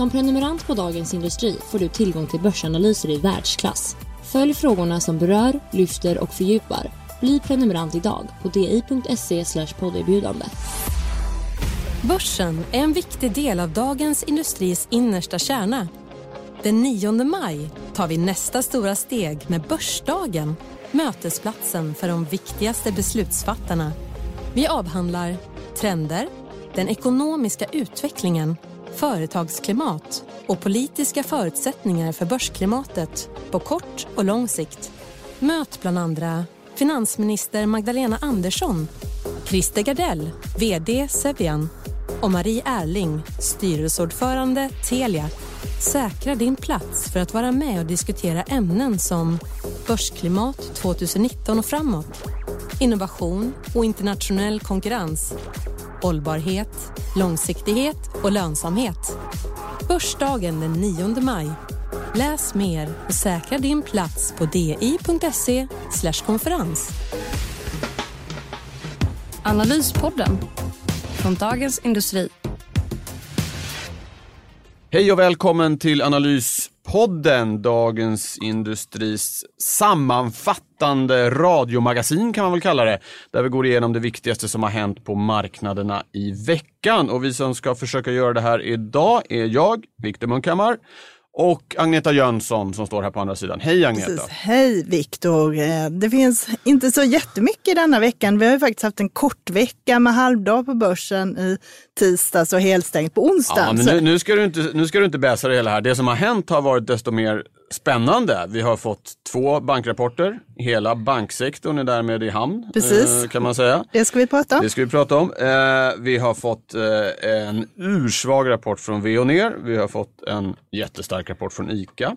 Som prenumerant på Dagens Industri får du tillgång till börsanalyser i världsklass. Följ frågorna som berör, lyfter och fördjupar. Bli prenumerant idag på di.se podderbjudande. Börsen är en viktig del av Dagens Industris innersta kärna. Den 9 maj tar vi nästa stora steg med Börsdagen mötesplatsen för de viktigaste beslutsfattarna. Vi avhandlar trender, den ekonomiska utvecklingen företagsklimat och politiska förutsättningar för börsklimatet på kort och lång sikt. Möt bland andra finansminister Magdalena Andersson, Christer Gardell, VD Sevian och Marie Erling, styrelseordförande Telia. Säkra din plats för att vara med och diskutera ämnen som börsklimat 2019 och framåt, innovation och internationell konkurrens hållbarhet, långsiktighet och lönsamhet. Börsdagen den 9 maj. Läs mer och säkra din plats på di.se konferens. Analyspodden från Dagens Industri. Hej och välkommen till podden Dagens Industris sammanfattande radiomagasin kan man väl kalla det. Där vi går igenom det viktigaste som har hänt på marknaderna i veckan. Och vi som ska försöka göra det här idag är jag, Viktor Munkhammar, och Agneta Jönsson som står här på andra sidan. Hej Agneta! Precis. Hej Viktor! Eh, det finns inte så jättemycket denna veckan. Vi har ju faktiskt haft en kort vecka med halvdag på börsen i tisdags och helstängt på onsdag. Ja, men nu, nu, ska du inte, nu ska du inte bäsa det hela här. Det som har hänt har varit desto mer spännande. Vi har fått två bankrapporter. Hela banksektorn är därmed i hamn. Precis. Eh, kan man säga. Det ska vi prata om. Det ska vi prata om. Eh, vi har fått eh, en ursvag rapport från Veoneer. Vi har fått en jättestark rapport från ICA.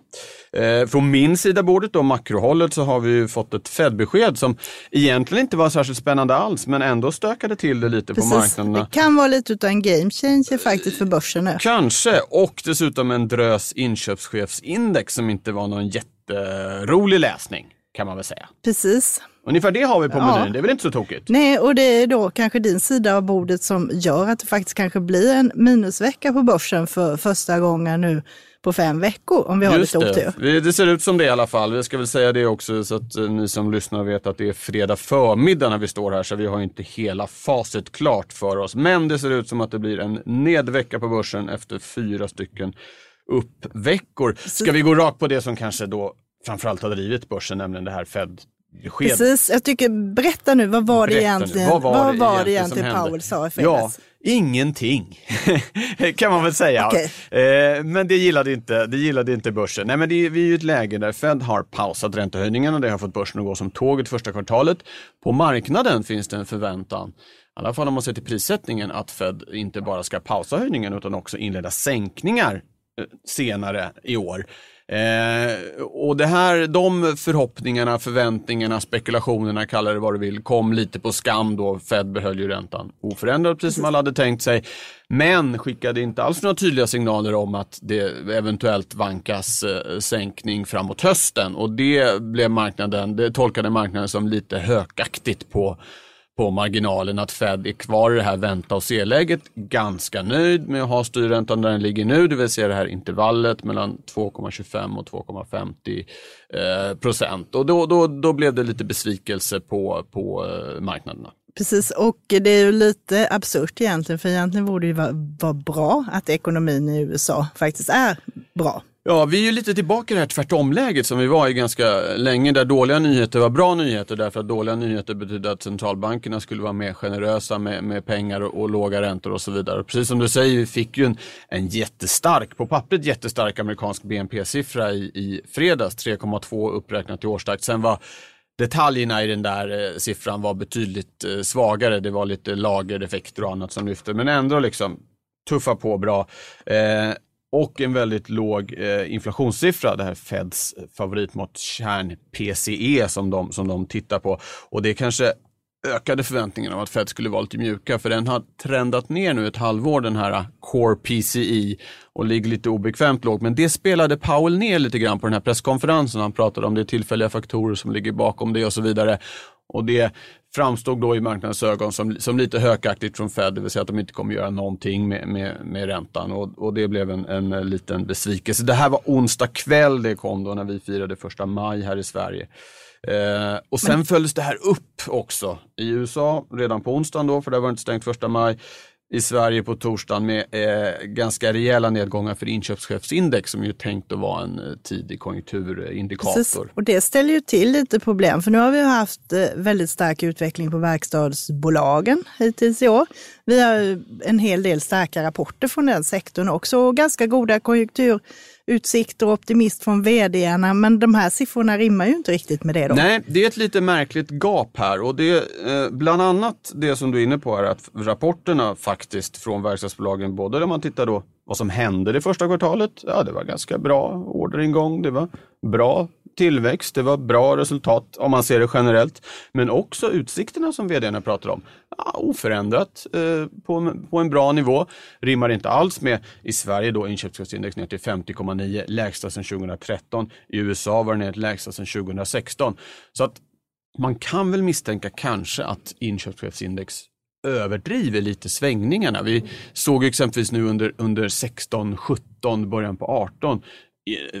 från min sida bordet, då makrohållet, så har vi fått ett Fed-besked som egentligen inte var särskilt spännande alls, men ändå stökade till det lite Precis. på marknaderna. Det kan vara lite av en game changer faktiskt för börsen nu. Kanske, och dessutom en drös inköpschefsindex som inte inte var någon jätterolig läsning kan man väl säga. Precis. Ungefär det har vi på menyn, det är väl inte så tokigt? Nej, och det är då kanske din sida av bordet som gör att det faktiskt kanske blir en minusvecka på börsen för första gången nu på fem veckor om vi har Just lite otur. Det. det ser ut som det i alla fall. Vi ska väl säga det också så att eh, ni som lyssnar vet att det är fredag förmiddag när vi står här så vi har inte hela facit klart för oss. Men det ser ut som att det blir en nedvecka på börsen efter fyra stycken uppveckor. Ska vi gå rakt på det som kanske då framförallt har drivit börsen, nämligen det här Fed Beskedet. Precis, jag tycker, berätta nu, vad var det egentligen, vad var vad var det egentligen Powell sa i fredags? Ja, ingenting kan man väl säga. Okay. Eh, men det gillade, inte, det gillade inte börsen. Nej, men det, vi är i ett läge där Fed har pausat räntehöjningen och det har fått börsen att gå som tåget första kvartalet. På marknaden finns det en förväntan, i alla fall om man ser till prissättningen, att Fed inte bara ska pausa höjningen utan också inleda sänkningar senare i år. Eh, och det här, de förhoppningarna, förväntningarna, spekulationerna, kalla det vad du vill, kom lite på skam då Fed behöll ju räntan oförändrad precis som alla hade tänkt sig. Men skickade inte alls några tydliga signaler om att det eventuellt vankas eh, sänkning framåt hösten och det blev marknaden, det tolkade marknaden som lite hökaktigt på på marginalen att Fed är kvar i det här vänta och se-läget. Ganska nöjd med att ha styrräntan där den ligger nu, det vill säga det här intervallet mellan 2,25 och 2,50 eh, procent. Och då, då, då blev det lite besvikelse på, på eh, marknaderna. Precis, och det är ju lite absurt egentligen, för egentligen borde det vara, vara bra att ekonomin i USA faktiskt är bra. Ja, vi är ju lite tillbaka i det här tvärtomläget som vi var i ganska länge, där dåliga nyheter var bra nyheter därför att dåliga nyheter betydde att centralbankerna skulle vara mer generösa med, med pengar och, och, låga räntor och så vidare. Precis som du säger, vi fick ju en, en jättestark, på pappret jättestark amerikansk BNP-siffra i, i fredags, 3,2 uppräknat i årstakt. Sen var detaljerna i den där eh, siffran var betydligt eh, svagare. Det var lite lagereffekter och annat som lyfte, men ändå liksom tuffa på bra. Eh, och en väldigt låg eh, inflationssiffra, det här Feds favoritmått kärn-PCE som de, som de tittar på. Och det kanske ökade förväntningarna om att Fed skulle vara lite mjuka för den har trendat ner nu ett halvår den här eh, Core PCE och ligger lite obekvämt lågt. Men det spelade Powell ner lite grann på den här presskonferensen. Han pratade om det tillfälliga faktorer som ligger bakom det och så vidare. Och det framstod då i marknadens ögon som, som lite hökaktigt från Fed, det vill säga att de inte kommer göra någonting med, med, med räntan och, och det blev en, en liten besvikelse. Det här var onsdag kväll det kom då när vi firade första maj här i Sverige. Eh, och sen Men... följdes det här upp också i USA redan på onsdagen då, för det var inte stängt första maj i Sverige på torsdagen med eh, ganska rejäla nedgångar för inköpschefsindex som är tänkt att vara en eh, tidig konjunkturindikator. Precis. Och det ställer ju till lite problem för nu har vi haft eh, väldigt stark utveckling på verkstadsbolagen hittills i år. Vi har en hel del starka rapporter från den sektorn också och ganska goda konjunktur utsikter och optimist från vdarna, men de här siffrorna rimmar ju inte riktigt med det då. Nej, det är ett lite märkligt gap här och det är eh, bland annat det som du är inne på här, att rapporterna faktiskt från verkstadsbolagen, både när man tittar då vad som hände det första kvartalet, ja det var ganska bra orderingång, det var bra tillväxt, det var bra resultat om man ser det generellt. Men också utsikterna som vdn pratar om. Ja, oförändrat eh, på, på en bra nivå. Rimmar inte alls med i Sverige då inköpschefsindex ner till 50,9, lägsta sedan 2013. I USA var det ner till lägsta sedan 2016. Så att man kan väl misstänka kanske att inköpschefsindex överdriver lite svängningarna. Vi såg exempelvis nu under, under 16, 17, början på 18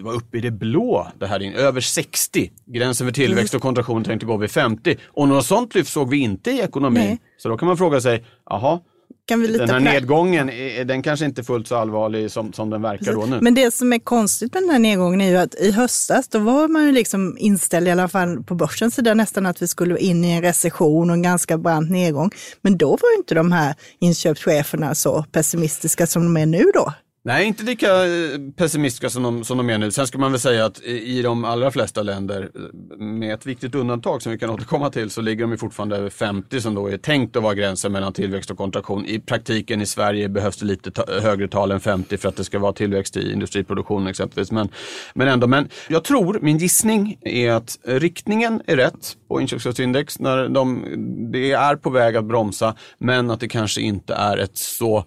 var uppe i det blå, det här in, över 60. Gränsen för tillväxt och kontraktion tänkte gå vid 50. Och något sånt lyft såg vi inte i ekonomin. Nej. Så då kan man fråga sig, jaha, den här nedgången, den kanske inte fullt så allvarlig som, som den verkar Precis. då nu. Men det som är konstigt med den här nedgången är ju att i höstas, då var man ju liksom inställd, i alla fall på börsens sida, nästan att vi skulle in i en recession och en ganska brant nedgång. Men då var ju inte de här inköpscheferna så pessimistiska som de är nu då. Nej, inte lika eh, pessimistiska som de, som de är nu. Sen ska man väl säga att i de allra flesta länder, eh, med ett viktigt undantag som vi kan återkomma till, så ligger de fortfarande över 50 som då är tänkt att vara gränsen mellan tillväxt och kontraktion. I praktiken i Sverige behövs det lite ta- eh, högre tal än 50 för att det ska vara tillväxt i industriproduktion exempelvis. Men, men ändå, men jag tror, min gissning är att riktningen är rätt på inköpskraftsindex. när de, det är på väg att bromsa, men att det kanske inte är ett så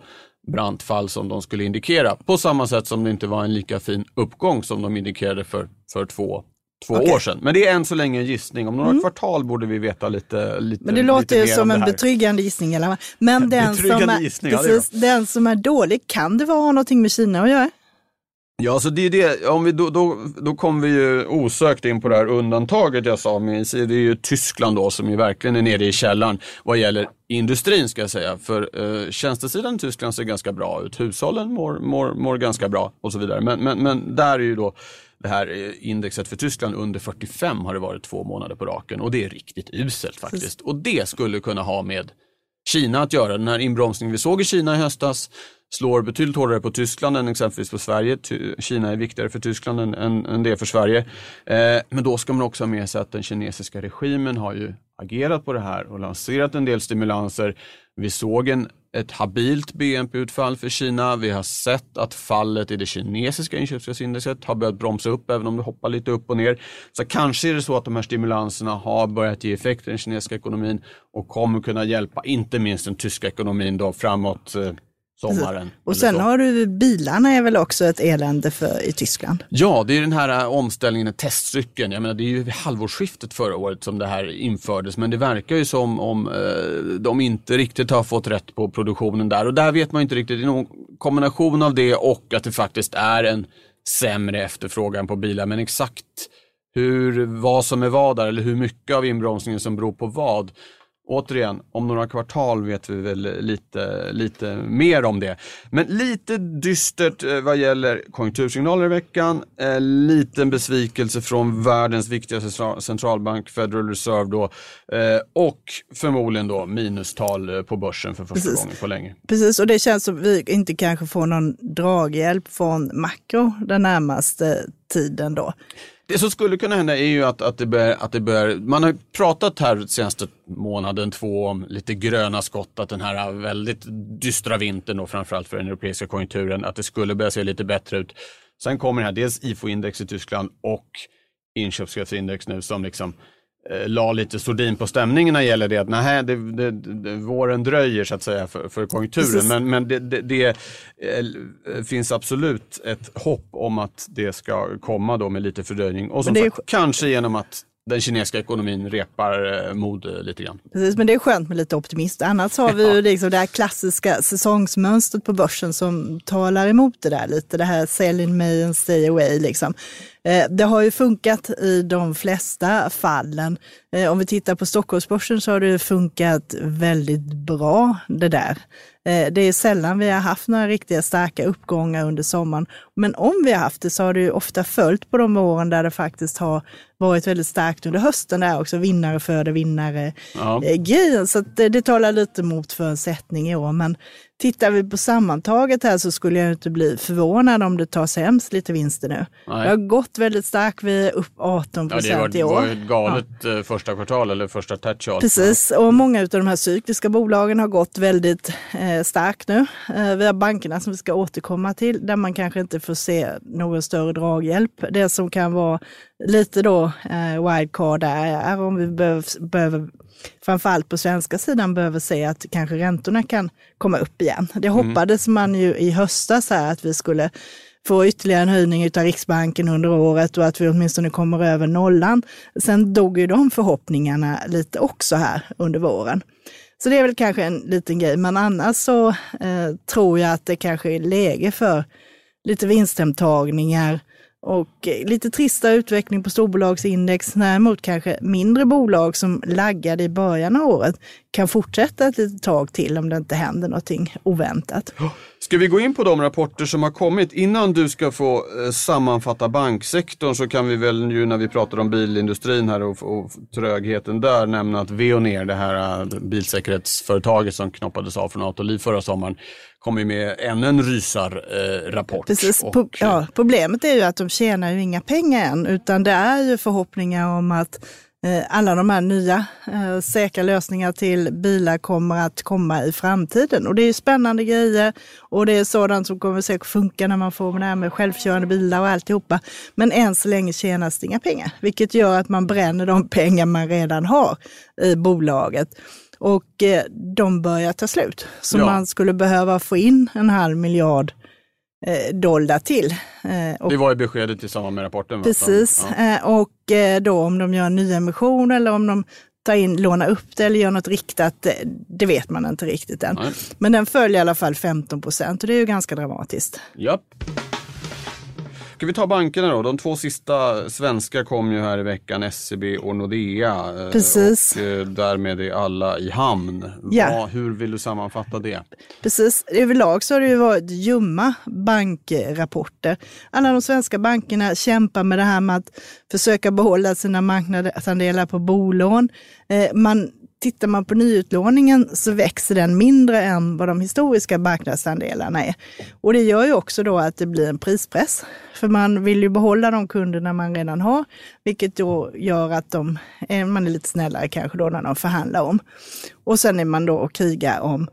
brant fall som de skulle indikera. På samma sätt som det inte var en lika fin uppgång som de indikerade för, för två, två okay. år sedan. Men det är än så länge en gissning. Om några mm. kvartal borde vi veta lite, lite Men det låter ju som en betryggande gissning. Eller? Men den som, är, gissning, precis, ja, den som är dålig, kan det vara någonting med Kina att göra? Ja, så det är det. Om vi, då, då, då kommer vi ju osökt in på det här undantaget jag sa. Med, det är ju Tyskland då som ju verkligen är nere i källaren vad gäller industrin ska jag säga. För eh, tjänstesidan i Tyskland ser ganska bra ut. Hushållen mår, mår, mår ganska bra och så vidare. Men, men, men där är ju då det här eh, indexet för Tyskland under 45 har det varit två månader på raken och det är riktigt uselt faktiskt. Och det skulle kunna ha med Kina att göra. Den här inbromsningen vi såg i Kina i höstas slår betydligt hårdare på Tyskland än exempelvis på Sverige. Kina är viktigare för Tyskland än, än, än det är för Sverige. Eh, men då ska man också ha med sig att den kinesiska regimen har ju agerat på det här och lanserat en del stimulanser. Vi såg en, ett habilt BNP-utfall för Kina. Vi har sett att fallet i det kinesiska inköpschefsindexet har börjat bromsa upp även om det hoppar lite upp och ner. Så kanske är det så att de här stimulanserna har börjat ge effekt i den kinesiska ekonomin och kommer kunna hjälpa inte minst den tyska ekonomin då framåt eh, sommaren. Och sen så. har du bilarna är väl också ett elände för, i Tyskland? Ja, det är den här äh, omställningen, testcykeln. Jag menar, det är ju vid halvårsskiftet förra året som det här infördes, men det verkar ju som om eh, de inte riktigt har fått rätt på produktionen där. Och där vet man inte riktigt, det är någon kombination av det och att det faktiskt är en sämre efterfrågan på bilar. Men exakt hur, vad som är vad där, eller hur mycket av inbromsningen som beror på vad, återigen, om några kvartal vet vi väl lite, lite mer om det. Men lite dystert eh, vad gäller konjunktursignaler i veckan. Eh, liten besvikelse från världens viktigaste centralbank, Federal Reserve då. Eh, och förmodligen då minustal på börsen för första Precis. gången på länge. Precis, och det känns som att vi inte kanske får någon draghjälp från makro den närmaste tiden då. Det som skulle kunna hända är ju att, att, det bör, att det bör, man har pratat här senaste månaden två om lite gröna skott, att den här väldigt dystra vintern och framförallt för den europeiska konjunkturen, att det skulle börja se lite bättre ut. Sen kommer det här, dels IFO-index i Tyskland och inköpschefsindex nu som liksom la lite sordin på stämningen när det gäller det att nej, det, det, det, våren dröjer så att säga för, för konjunkturen. Men, men det, eh, finns absolut ett hopp om att det ska komma då med lite fördröjning. Och som sagt, kanske genom att den kinesiska ekonomin repar eh, mod eh, lite grann. Precis, men det är skönt med lite optimism. Annars har vi ju liksom det här klassiska säsongsmönstret på börsen som talar emot det där lite. Det här sell in May and stay away. Liksom. Eh, det har ju funkat i de flesta fallen. Om vi tittar på Stockholmsbörsen så har det funkat väldigt bra det där. Det är sällan vi har haft några riktiga starka uppgångar under sommaren. Men om vi har haft det så har det ju ofta följt på de åren där det faktiskt har varit väldigt starkt under hösten där också, vinnare föder vinnare ja. grejen. Så det, det talar lite mot för en sättning i år. Men tittar vi på sammantaget här så skulle jag inte bli förvånad om det tar sämst lite vinster nu. Nej. Det har gått väldigt starkt, vi är upp 18 procent ja, i år. Det var ett galet ja. Eh, första kvartal eller första tertial. Precis, och många av de här cykliska bolagen har gått väldigt eh, starkt nu. Eh, vi har bankerna som vi ska återkomma till, där man kanske inte får se någon större draghjälp. Det som kan vara lite då eh, wildcard är om vi behöver, behöver, framförallt på svenska sidan, behöver se att kanske räntorna kan komma upp igen. Det mm. hoppades man ju i höstas här att vi skulle få ytterligare en höjning av Riksbanken under året och att vi åtminstone kommer över nollan. Sen dog ju de förhoppningarna lite också här under våren. Så det är väl kanske en liten grej, men annars så eh, tror jag att det kanske är läge för lite vinsthemtagningar, och eh, lite trista utveckling på storbolagsindex. Däremot kanske mindre bolag som laggade i början av året kan fortsätta ett litet tag till om det inte händer någonting oväntat. Ska vi gå in på de rapporter som har kommit? Innan du ska få eh, sammanfatta banksektorn så kan vi väl nu när vi pratar om bilindustrin här och, och trögheten där nämna att Veoneer, det här eh, bilsäkerhetsföretaget som knoppades av från Autoliv förra sommaren, kommer med ännu en rysarrapport. Eh, Precis. Och, ja, problemet är ju att de tjänar ju inga pengar än, utan det är ju förhoppningar om att eh, alla de här nya eh, säkra lösningar till bilar kommer att komma i framtiden. Och det är spännande grejer och det är sådant som kommer säkert funka när man får det här med självkörande bilar och alltihopa. Men än så länge tjänas det inga pengar, vilket gör att man bränner de pengar man redan har i bolaget och eh, de börjar ta slut. Så ja. man skulle behöva få in en halv miljard eh, dollar till. Eh, det var ju beskedet i samband med rapporten. Precis, ja. och då om de gör en nyemission eller om de tar in, lånar upp det eller gör något riktat, det vet man inte riktigt än. Nej. Men den följer i alla fall 15 procent och det är ju ganska dramatiskt. Japp. Ska vi ta bankerna då? De två sista svenska kom ju här i veckan, SEB och Nordea. Eh, Precis. Och eh, därmed är alla i hamn. Ja. Vad, hur vill du sammanfatta det? Precis. Överlag så har det ju varit ljumma bankrapporter. Alla de svenska bankerna kämpar med det här med att försöka behålla sina marknadsandelar på bolån. Eh, man tittar man på nyutlåningen så växer den mindre än vad de historiska marknadsandelarna är. Och det gör ju också då att det blir en prispress. För man vill ju behålla de kunderna man redan har, vilket då gör att de, eh, man är lite snällare kanske då när de förhandlar om. Och sen är man då och krigar om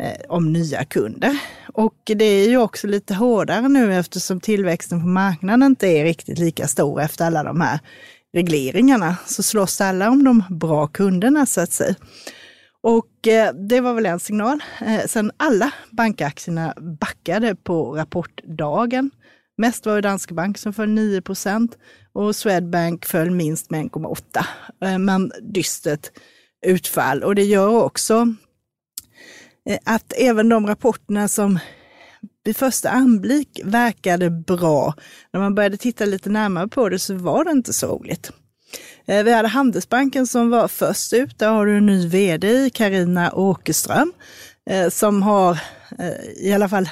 eh, om nya kunder. Och det är ju också lite hårdare nu eftersom tillväxten på marknaden inte är riktigt lika stor efter alla de här regleringarna så slåss alla om de bra kunderna så att säga. Och eh, det var väl en signal. Eh, sen alla bankaktierna backade på rapportdagen. Mest var det Danske Bank som föll 9 procent och Swedbank föll minst med 1,8. Eh, men dystert utfall och det gör också eh, att även de rapporterna som vid första anblick verkade bra. När man började titta lite närmare på det så var det inte så roligt. Eh, vi hade Handelsbanken som var först ut. Där har du en ny vd, Karina Åkerström, eh, som har eh, i alla fall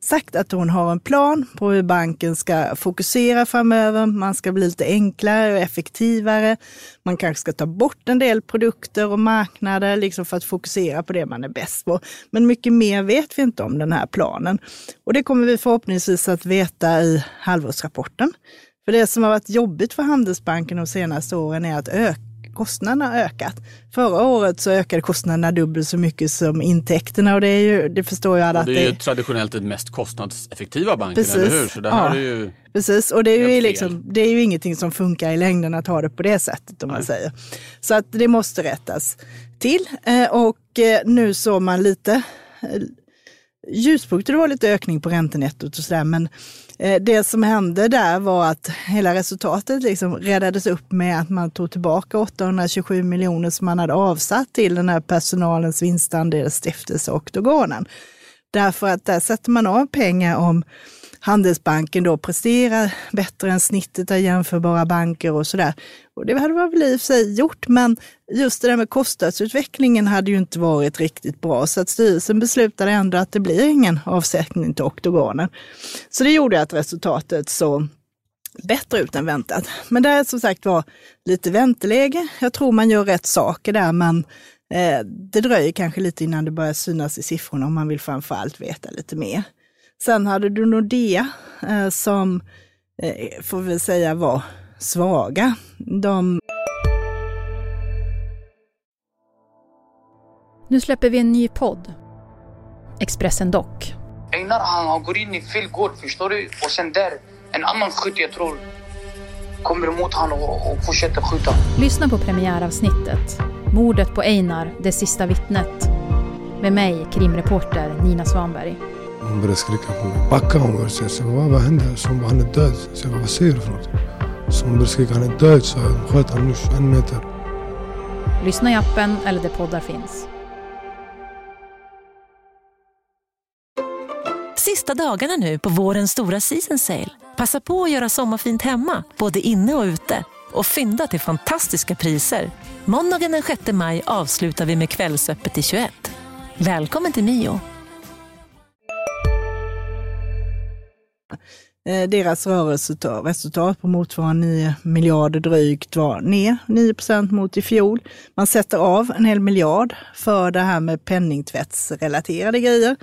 sagt att hon har en plan på hur banken ska fokusera framöver. Man ska bli lite enklare och effektivare. Man kanske ska ta bort en del produkter och marknader liksom för att fokusera på det man är bäst på. Men mycket mer vet vi inte om den här planen. Och det kommer vi förhoppningsvis att veta i halvårsrapporten. För det som har varit jobbigt för Handelsbanken de senaste åren är att öka kostnaderna har ökat. Förra året så ökade kostnaderna dubbelt så mycket som intäkterna och det, är ju, det förstår ju alla. Och det är ju traditionellt den mest kostnadseffektiva banken, Precis. eller hur? Så det här Ja. är ju... Precis, och det är, ju liksom, det är ju ingenting som funkar i längden att ha det på det sättet om man Nej. säger. Så att det måste rättas till. Eh, Och eh, nu såg man lite ljuspunkter, det var lite ökning på räntenettot och sådär, men eh, det som hände där var att hela resultatet liksom räddades upp med att man tog tillbaka 827 miljoner som man hade avsatt till den här personalens vinstandelsstiftelse Oktogonen. Därför att där sätter man av pengar om Handelsbanken då presterar bättre än snittet av jämförbara banker och sådär. Och det hade man väl i och för sig gjort, men just det där med kostnadsutvecklingen hade ju inte varit riktigt bra. Så att styrelsen beslutade ändå att det blir ingen avsättning till oktogonen. Så det gjorde att resultatet såg bättre ut än väntat. Men det är som sagt var lite vänteläge. Jag tror man gör rätt saker där, men eh, det dröjer kanske lite innan det börjar synas i siffrorna om man vill framförallt veta lite mer. Sen hade du Nordea eh, som, eh, får vi säga, var svaga. De Nu släpper vi en ny podd. Expressen Dock. Einar han, han går in i fel gård, förstår du? Och sen där, en annan skytt jag tror kommer emot han och, och fortsätter skjuta. Lyssna på premiäravsnittet. Mordet på Einar, det sista vittnet. Med mig, krimreporter Nina Svanberg. Hon började skrika på mig. Backa hon började säga. Så jag, vad, vad hände? Så hon bara, han är död. Så jag bara, vad säger du för något? Så hon började skrika, han är död. Så jag, sköt honom nu 21 meter. Lyssna i appen eller där poddar finns. Sista dagarna nu på vårens stora season sale. Passa på att göra sommarfint hemma, både inne och ute. Och fynda till fantastiska priser. Måndagen den 6 maj avslutar vi med Kvällsöppet i 21. Välkommen till Mio. Eh, deras rörelseresultat på motsvarande 9 miljarder drygt var ner 9 procent mot i fjol. Man sätter av en hel miljard för det här med penningtvättsrelaterade grejer.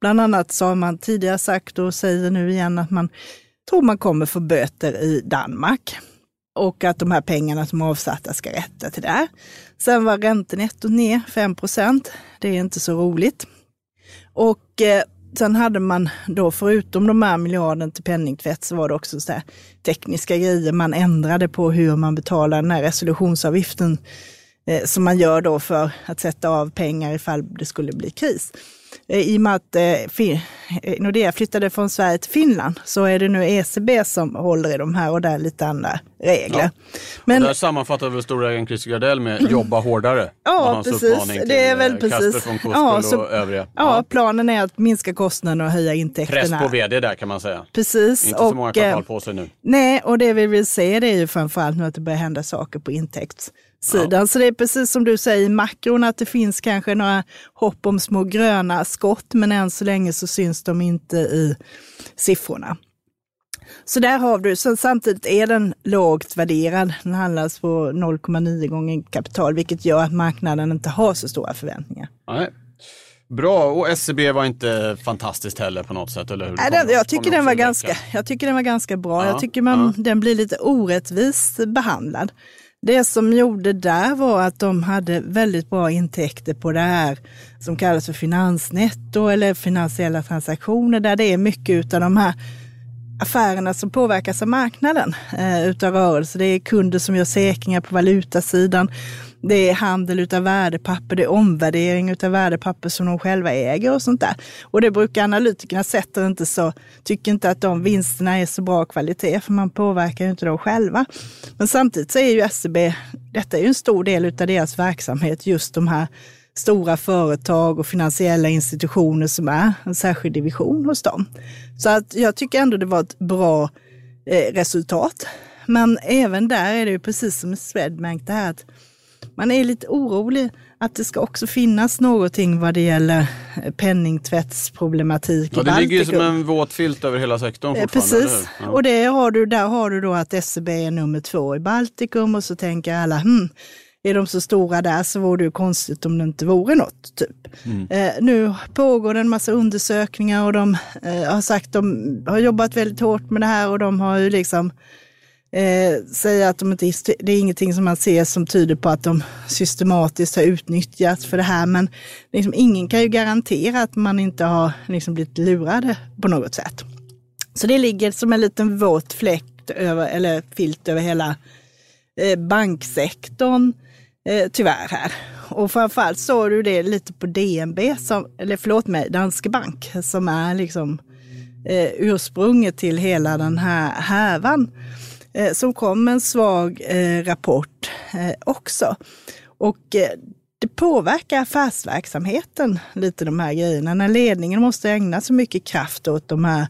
Bland annat så har man tidigare sagt och säger nu igen att man tror man kommer få böter i Danmark och att de här pengarna som är avsatta ska rätta till det. Sen var räntenettot ner 5 procent. Det är inte så roligt. Och eh, sen hade man då förutom de här miljarden till penningtvätt så var det också så här tekniska grejer. Man ändrade på hur man betalar den här resolutionsavgiften eh, som man gör då för att sätta av pengar ifall det skulle bli kris. Eh, I och med att eh, eh, Nordea flyttade från Sverige till Finland så är det nu ECB som håller i de här och där är lite andra regler. Ja. Men, Där sammanfattar väl storägaren Christer Gardell med jobba hårdare. Ja, hans precis. Det är väl precis. Von Ja, så- och övriga. ja, planen är att minska kostnaderna och höja intäkterna. Press på vd där kan man säga. Precis. Inte så många kvartal på sig nu. Nej, och det vi vill se det är ju framförallt nu att det börjar hända saker på intäktssidan. Så det är precis som du säger i makron, att det finns kanske några hopp om små gröna skott, men än så länge så syns de inte i siffrorna. Så där har du, sen samtidigt är den lågt värderad. Den handlas på 0,9 gånger kapital, vilket gör att marknaden inte har så stora förväntningar. Nej. Bra, och SCB var inte fantastiskt heller på något sätt, eller hur? Nej, den, jag, tycker den var ganska, jag tycker den var ganska bra. Ja, jag tycker man, den blir lite orättvist behandlad. Det som gjorde där var att de hade väldigt bra intäkter på det här som kallas för finansnetto eller finansiella transaktioner där det är mycket av de här affärerna som påverkas av marknaden eh, utav rörelse. Det är kunder som gör säkringar på valutasidan. Det är handel utav värdepapper, det är omvärdering utav värdepapper som de själva äger och sånt där. Och det brukar analytikerna sätter inte så, tycker inte att de vinsterna är så bra kvalitet för man påverkar ju inte dem själva. Men samtidigt så är ju SEB, detta är ju en stor del utav deras verksamhet, just de här stora företag och finansiella institutioner som är en särskild division hos dem. Så att jag tycker ändå det var ett bra eh, resultat. Men även där är det ju precis som i Swedbank det här att man är lite orolig att det ska också finnas någonting vad det gäller eh, penningtvättsproblematik Ja, i det ligger ju Baltikum. som en våt filt över hela sektorn Eh, fortfarande. Precis? Ja. och det har du, där har du då att SEB är nummer två i Baltikum och så tänker alla, hmm, är de så stora där så vore det ju konstigt om det inte vore något. Typ. Mm. Eh, nu pågår det en massa undersökningar och de eh, har sagt de har jobbat väldigt hårt med det här och de har ju liksom eh, säger att de inte, det är ingenting som man ser som tyder på att de systematiskt har utnyttjats för det här. Men liksom, ingen kan ju garantera att man inte har liksom, blivit lurade på något sätt. Så det ligger som en liten våt fläkt över, eller filt över hela eh, banksektorn, eh, tyvärr här. Och framförallt såg du det lite på DNB, som, eller förlåt mig, Danske Bank, som är liksom eh, ursprunget till hela den här härvan. Eh, som kom med en svag eh, rapport eh, också. Och eh, det påverkar affärsverksamheten lite de här grejerna. När ledningen måste ägna så mycket kraft åt de här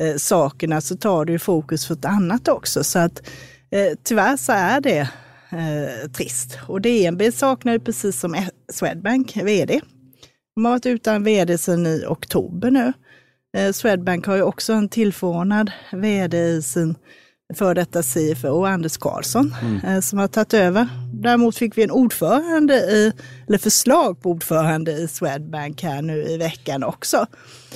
eh, sakerna så tar det ju fokus för ett annat också. Så att eh, tyvärr så är det eh, trist. Och DNB saknar ju precis som e- Swedbank vd. De har varit utan vd sedan i oktober nu. Eh, Swedbank har ju också en tillförordnad vd i sin för detta CFO, Anders Karlsson, mm. Eh, som har tagit över. Däremot fick vi en ordförande i, eller förslag på ordförande i Swedbank här nu i veckan också.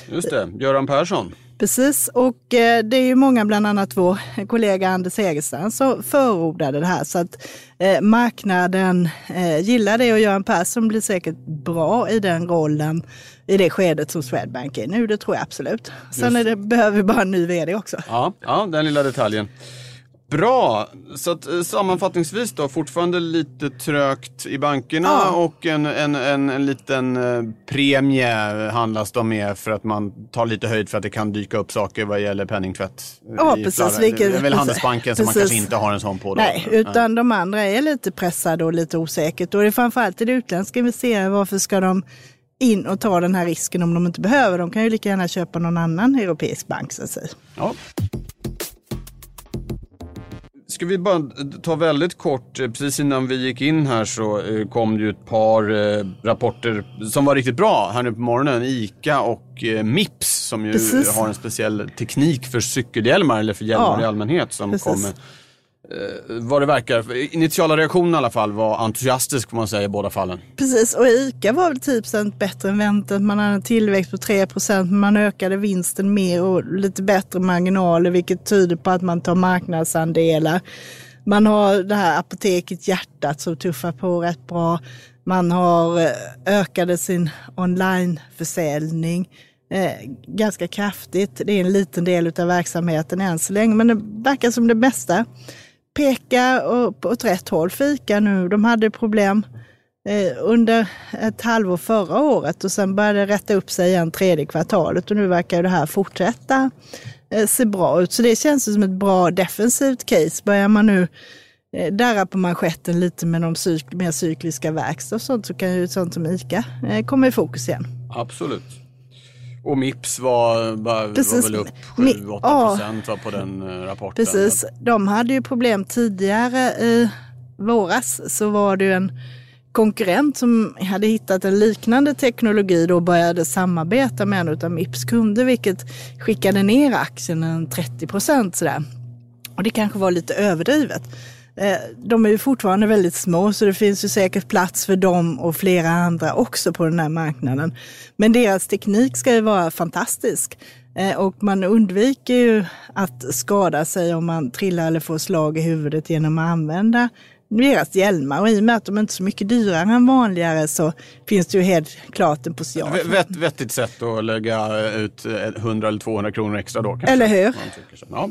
Just det, Göran Persson. Precis, och eh, det är ju många, bland annat vår kollega Anders Hägerstrand, som förordade det här. Så att eh, marknaden eh, gillar det och Göran Persson blir säkert bra i den rollen i det skedet som Swedbank är nu. Det tror jag absolut. Sen det, behöver vi bara en ny vd också. Ja, ja den lilla detaljen. Bra, så att, eh, sammanfattningsvis då, fortfarande lite trögt i bankerna ja. och en, en, en, en liten eh, premie handlas de med för att man tar lite höjd för att det kan dyka upp saker vad gäller penningtvätt. Ja, precis. Vilket, det är väl Handelsbanken som man kanske inte har en sån på. Då. Nej, utan de andra är lite pressade och lite osäkert. Och det är framförallt det utländska investerare, varför ska de in och ta den här risken om de inte behöver? De kan ju lika gärna köpa någon annan europeisk bank så att säga. Ja. Ska vi bara ta väldigt kort, eh, precis innan vi gick in här så eh, kom det ju ett par eh, rapporter som var riktigt bra här nu på morgonen. ICA och Mips som ju precis. har en speciell teknik för cykelhjälmar eller för hjälmar ja, i allmänhet som precis. kommer eh, vad det verkar, initiala reaktionen i alla fall var entusiastisk får man säga i båda fallen. Precis, och ICA var väl typ 10 bättre än väntat. Man hade en tillväxt på 3 men man ökade vinsten mer och lite bättre marginaler, vilket tyder på att man tar marknadsandelar. Man har det här apoteket Hjärtat som tuffar på rätt bra. Man har eh, ökade sin onlineförsäljning eh, ganska kraftigt. Det är en liten del av verksamheten än så länge, men det verkar som det bästa pekar åt rätt håll för ICA nu. De hade problem eh, under ett halvår förra året och sen började det rätta upp sig igen tredje kvartalet och nu verkar det här fortsätta eh, se bra ut. Så det känns som ett bra defensivt case. Börjar man nu eh, darra på manschetten lite med de cyk mer cykliska verkstad och sånt så kan ju sånt som ICA komma i fokus igen. Absolut. Och Mips var, var, Precis. var väl upp 7-8 procent ja. på den eh, rapporten. Precis, de hade ju problem tidigare i våras så var det ju en konkurrent som hade hittat en liknande teknologi då började samarbeta med en av Mips kunder vilket skickade ner aktien en 30 procent sådär. Och det kanske var lite överdrivet. Eh, de är ju fortfarande väldigt små så det finns ju säkert plats för dem och flera andra också på den här marknaden. Men deras teknik ska ju vara fantastisk. Eh, och man undviker ju att skada sig om man trillar eller får slag i huvudet genom att använda deras hjälmar. Och i och med att de inte är så mycket dyrare än vanligare så finns det ju helt klart en potential. Vett, vettigt sätt att lägga ut 100 eller 200 kronor extra då. Kanske. Eller hur? Ja.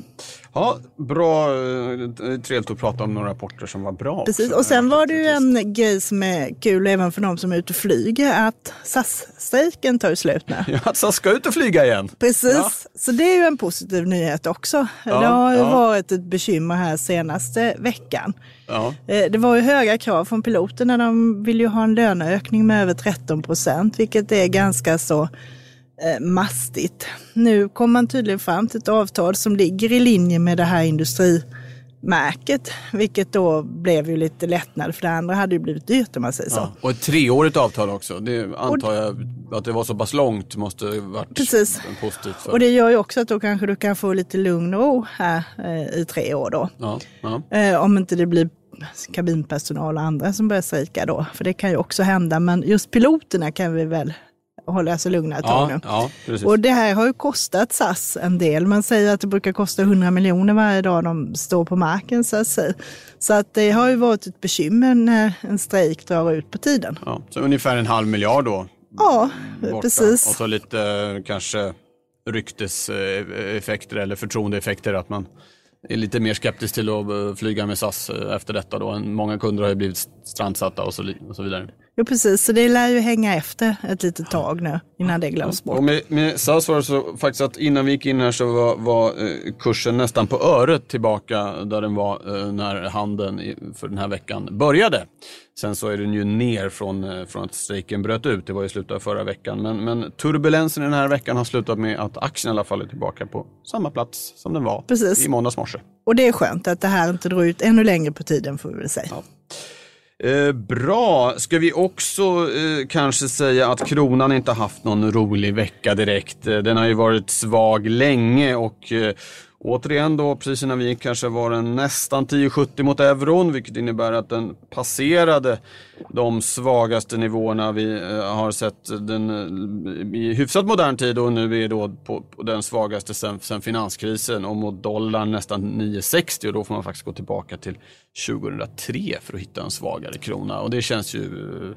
Ja, bra. Eh, trevligt att prata om några rapporter som var bra. Precis, och sen var det ju en grej som är kul även för de som är ute och flyger, att SAS-strejken tar slut nu. Ja, att SAS ska ut och flyga igen. Precis, ja. så det är ju en positiv nyhet också. Ja, det har ju ja. varit ett bekymmer här senaste veckan. Ja. Eh, det var ju höga krav från piloterna. De vill ju ha en löneökning med över 13 procent, vilket är ganska så eh, mastigt. Nu kom man tydligen fram till ett avtal som ligger i linje med det här industrimärket, vilket då blev ju lite lättnad för det andra hade ju blivit dyrt om man säger så. Ja, och ett treårigt avtal också. Det antar jag att det var så pass långt måste varit Precis. positivt. För. Och det gör ju också att då kanske du kan få lite lugn och ro här eh, i tre år då. Ja, ja. Eh, om inte det blir kabinpersonal och andra som börjar strejka då. För det kan ju också hända. Men just piloterna kan vi väl hålla sig lugna ett tag Ja, nu. ja. Och det här har ju kostat SAS en del. Man säger att det brukar kosta 100 miljoner varje dag de står på marken. Så att, säga. så att det har ju varit ett bekymmer när en strejk drar ut på tiden. Ja, så ungefär en halv miljard då. Ja, borta. precis. Och så lite eh, kanske rykteseffekter eller förtroendeeffekter att man är lite mer skeptisk till att eh, flyga med SAS eh, efter detta då. Många kunder har ju blivit strandsatta och så vidare. Jo, precis. Så det lär ju hänga efter ett litet tag nu innan det glöms bort. Och med, med SAS var det så faktiskt att innan vi gick in här så var, var eh, kursen nästan på öret tillbaka där den var eh, när handeln för den här veckan började. Sen så är den ju ner från, eh, från att strejken bröt ut, det var i slutet av förra veckan. Men, men turbulensen den här veckan har slutat med att aktien i alla fall är tillbaka på samma plats som den var Precis. i måndags morse. Och det är skönt att det här inte drar ut ännu längre på tiden får vi väl säga. Eh, bra, ska vi också eh, kanske säga att kronan inte haft någon rolig vecka direkt. Eh, den har ju varit svag länge och eh, återigen då precis innan vi gick kanske var den nästan 10,70 mot euron vilket innebär att den passerade de svagaste nivåerna. Vi eh, har sett den, eh, i hyfsat modern tid och nu är då på, på den svagaste sen, sen finanskrisen. Och mot dollarn nästan 9,60 och då får man faktiskt gå tillbaka till 2003 för att hitta en svagare krona. Och det känns ju eh,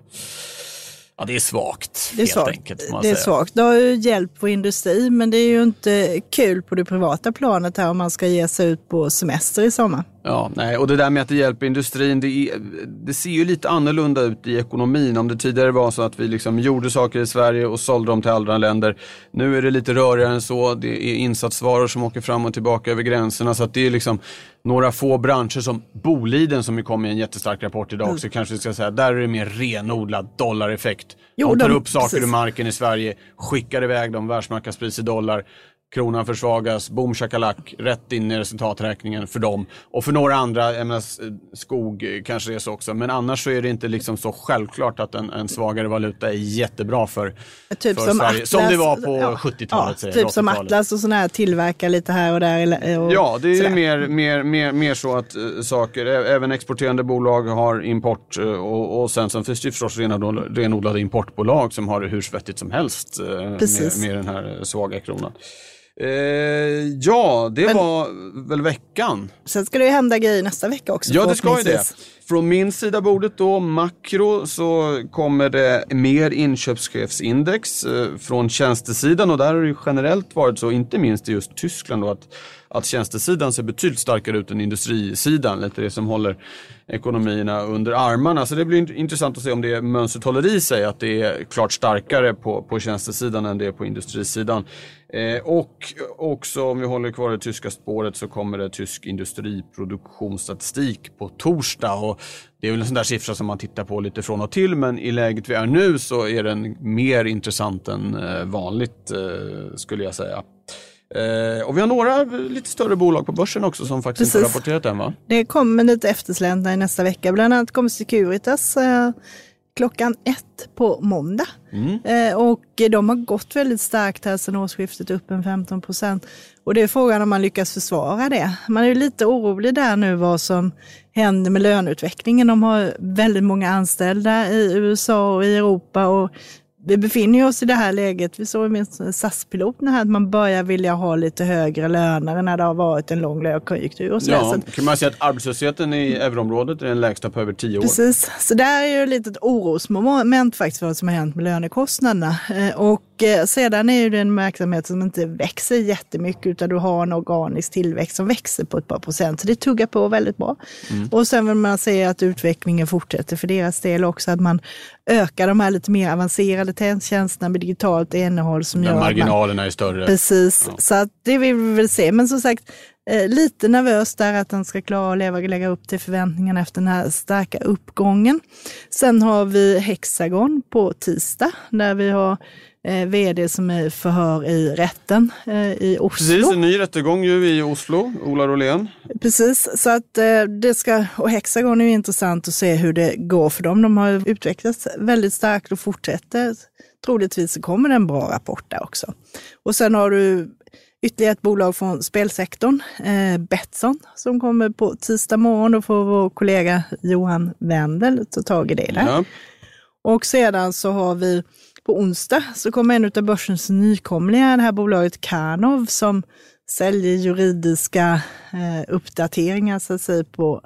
Ja, det är svagt Det är helt svagt. enkelt. Det är säga. svagt. Det har ju hjälpt på industri, men det är ju inte kul på det privata planet här om man ska ge sig ut på semester i sommar. Ja, nej, och det där med att det hjälper industrin, det, är, det ser ju lite annorlunda ut i ekonomin. Om det tidigare var så att vi liksom gjorde saker i Sverige och sålde dem till andra länder. Nu är det lite rörigare än så. Det är insatsvaror som åker fram och tillbaka över gränserna. Så att det är liksom några få branscher som Boliden som ju kom med en jättestark rapport idag också, kanske vi ska säga, där är det mer renodlad dollareffekt. Jo, de tar de- upp saker precis. ur marken i Sverige, skickar iväg dem, världsmarknadspris i dollar. Kronan försvagas, boom shakalak, rätt in i resultaträkningen för dem. Och för några andra, jag menar, skog kanske det är så också. Men annars så är det inte liksom så självklart att en, en svagare valuta är jättebra för, Typ för som Sverige. Atlas, som det var på ja, 70-talet. Ja, typ som 80-talet. Atlas och sådana här tillverkar lite här och där. Och Ja, det är mer, mer, mer, mer så att eh, saker, även exporterande bolag har import eh, och, och sen så finns det ju förstås renodlade, renodlade importbolag som har det hur svettigt som helst eh, med, med den här svaga kronan. Eh, ja, det Men- var väl veckan. Sen ska det ju hända grejer nästa vecka också. Ja, det ska ju det. Från min sida bordet då, makro, så kommer det mer inköpschefsindex eh, från tjänstesidan och där har det ju generellt varit så, inte minst i just Tyskland då, att, att tjänstesidan ser betydligt starkare ut än industrisidan, lite det som håller ekonomierna under armarna. Så det blir intressant att se om det mönstret håller i sig, att det är klart starkare på, på tjänstesidan än det är på industrisidan. Eh, och också om vi håller kvar det tyska spåret så kommer det tysk industriproduktionsstatistik på torsdag. Och det är väl en sån där siffra som man tittar på lite från och till men i läget vi är nu så är den mer intressant än eh, vanligt eh, skulle jag säga. Eh, och vi har några lite större bolag på börsen också som faktiskt inte har Precis. rapporterat än va? Det kommer lite efterslänta i nästa vecka. Bland annat kommer Securitas eh, klockan ett på måndag. Eh, och de har gått väldigt starkt här sedan årsskiftet, upp en 15 procent. Och det är frågan om man lyckas försvara det. Man är lite orolig där nu vad som händer med löneutvecklingen. De har väldigt många anställda i USA och i Europa. Och vi befinner oss i det här läget, vi såg minst SAS-piloterna här, att man börjar vilja ha lite högre löner när det har varit en lång lågkonjunktur. och så där. Så Ja, kan man säga att arbetslösheten i euroområdet är den lägsta på över tio år. Precis, så där är ju ett orosmoment faktiskt vad som har hänt med lönekostnaderna. Eh, Och eh, sedan är ju det en verksamhet som inte växer jättemycket utan du har en organisk tillväxt som växer på ett par procent. Så det tuggar på väldigt bra. Och sen vill man se att utvecklingen fortsätter för deras del också, att man ökar de här lite mer avancerade tjänsterna med digitalt innehåll som Där gör att man marginalerna är större. Precis, Ja. så det vill vi väl se. Men som sagt, eh, lite nervös där att den ska klara att leva och lägga upp till förväntningarna efter den här starka uppgången. Sen har vi Hexagon på tisdag där vi har eh, vd som är förhör i rätten eh, i Oslo. Precis, en ny rättegång ju i Oslo, Ola Rolén. Precis, så att eh, det ska, och Hexagon är ju intressant att se hur det går för dem. De har ju utvecklats väldigt starkt och fortsätter. Troligtvis så kommer det en bra rapport där också. Och sen har du ytterligare ett bolag från spelsektorn, eh, Betsson, som kommer på tisdag morgon. Då får vår kollega Johan Wendel ta tag i det där. Ja. Och sedan så har vi På onsdag så kommer en av börsens nykomlingar, det här bolaget Karnov, som säljer juridiska eh, uppdateringar så att säga, på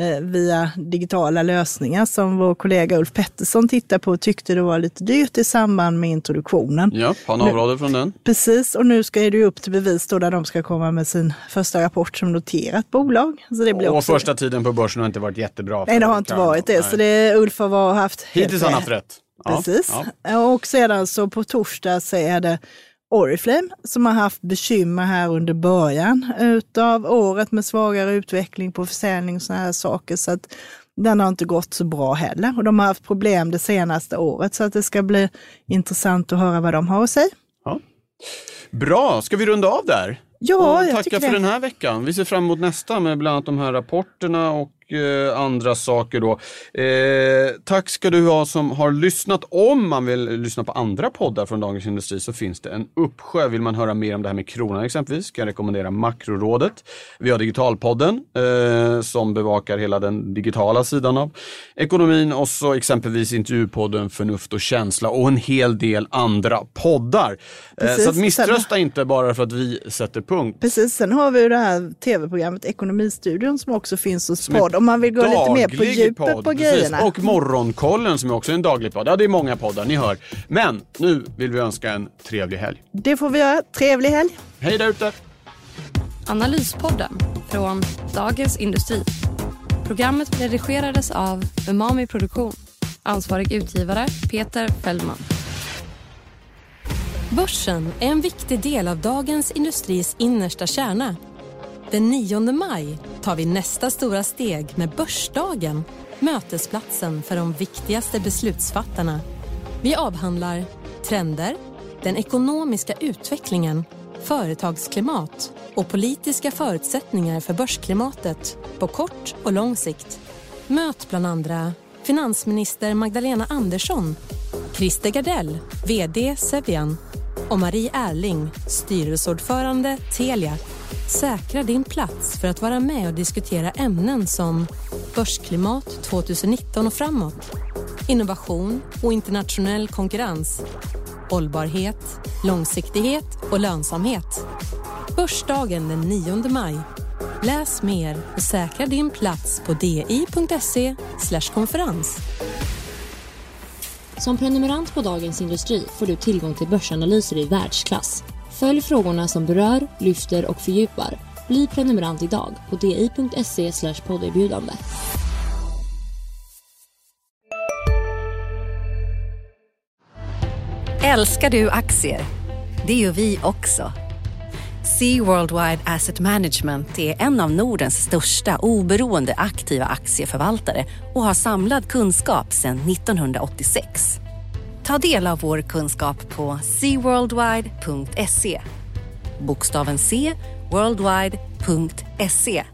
eh, via digitala lösningar som vår kollega Ulf Pettersson tittar på och tyckte det var lite dyrt i samband med introduktionen. Ja, han avråder från den. Precis, och nu ska det ju upp till bevis då där de ska komma med sin första rapport som noterat bolag. Så det blir och också... första tiden på börsen har inte varit jättebra. Nej, det har inte varit det. Så det Ulf har haft Hittills har han haft rätt. Ja, Precis. ja. Och sedan så på torsdag så är det Oriflame som har haft bekymmer här under början utav året med svagare utveckling på försäljning och sådana här saker. Så att den har inte gått så bra heller och de har haft problem det senaste året så att det ska bli intressant att höra vad de har att säga. Bra, ska vi runda av där? Ja, och jag tacka för det. den här veckan. Vi ser fram emot nästa med bland annat de här rapporterna och andra saker då. Eh, tack ska du ha som har lyssnat. Om man vill lyssna på andra poddar från Dagens Industri så finns det en uppsjö. Vill man höra mer om det här med kronan exempelvis kan jag rekommendera Makrorådet. Vi har Digitalpodden eh, som bevakar hela den digitala sidan av ekonomin och så exempelvis intervjupodden Förnuft och känsla och en hel del andra poddar. Eh, så misströsta inte bara för att vi sätter punkt. Precis, sen har vi det här tv-programmet Ekonomistudion som också finns hos podd. Om man vill gå lite mer på daglig djupet podd, på precis. grejerna. Och Morgonkollen som är också en daglig podd. Ja, det är många poddar, ni hör. Men nu vill vi önska en trevlig helg. Det får vi göra. Trevlig helg! Hej där ute! Analyspodden från Dagens Industri. Programmet redigerades av Umami Produktion. Ansvarig utgivare Peter Fellman. Börsen är en viktig del av dagens industris innersta kärna. Den 9 maj tar vi nästa stora steg med Börsdagen, mötesplatsen för de viktigaste beslutsfattarna. Vi avhandlar trender, den ekonomiska utvecklingen, företagsklimat och politiska förutsättningar för börsklimatet på kort och lång sikt. Möt bland andra finansminister Magdalena Andersson, Christer Gardell, VD Sevian och Marie Erling, styrelseordförande Telia. Säkra din plats för att vara med och diskutera ämnen som börsklimat 2019 och framåt, innovation och internationell konkurrens, hållbarhet, långsiktighet och lönsamhet. Börsdagen den 9 maj. Läs mer och säkra din plats på di.se konferens. Som prenumerant på Dagens Industri får du tillgång till börsanalyser i världsklass. Följ frågorna som berör, lyfter och fördjupar. Bli prenumerant idag på di.se podderbjudande. Älskar du aktier? Det gör vi också. Sea Worldwide Asset Management är en av Nordens största oberoende aktiva aktieförvaltare och har samlad kunskap sedan 1986. Ta del av vår kunskap på seaworldwide.se. Bokstaven C, worldwide.se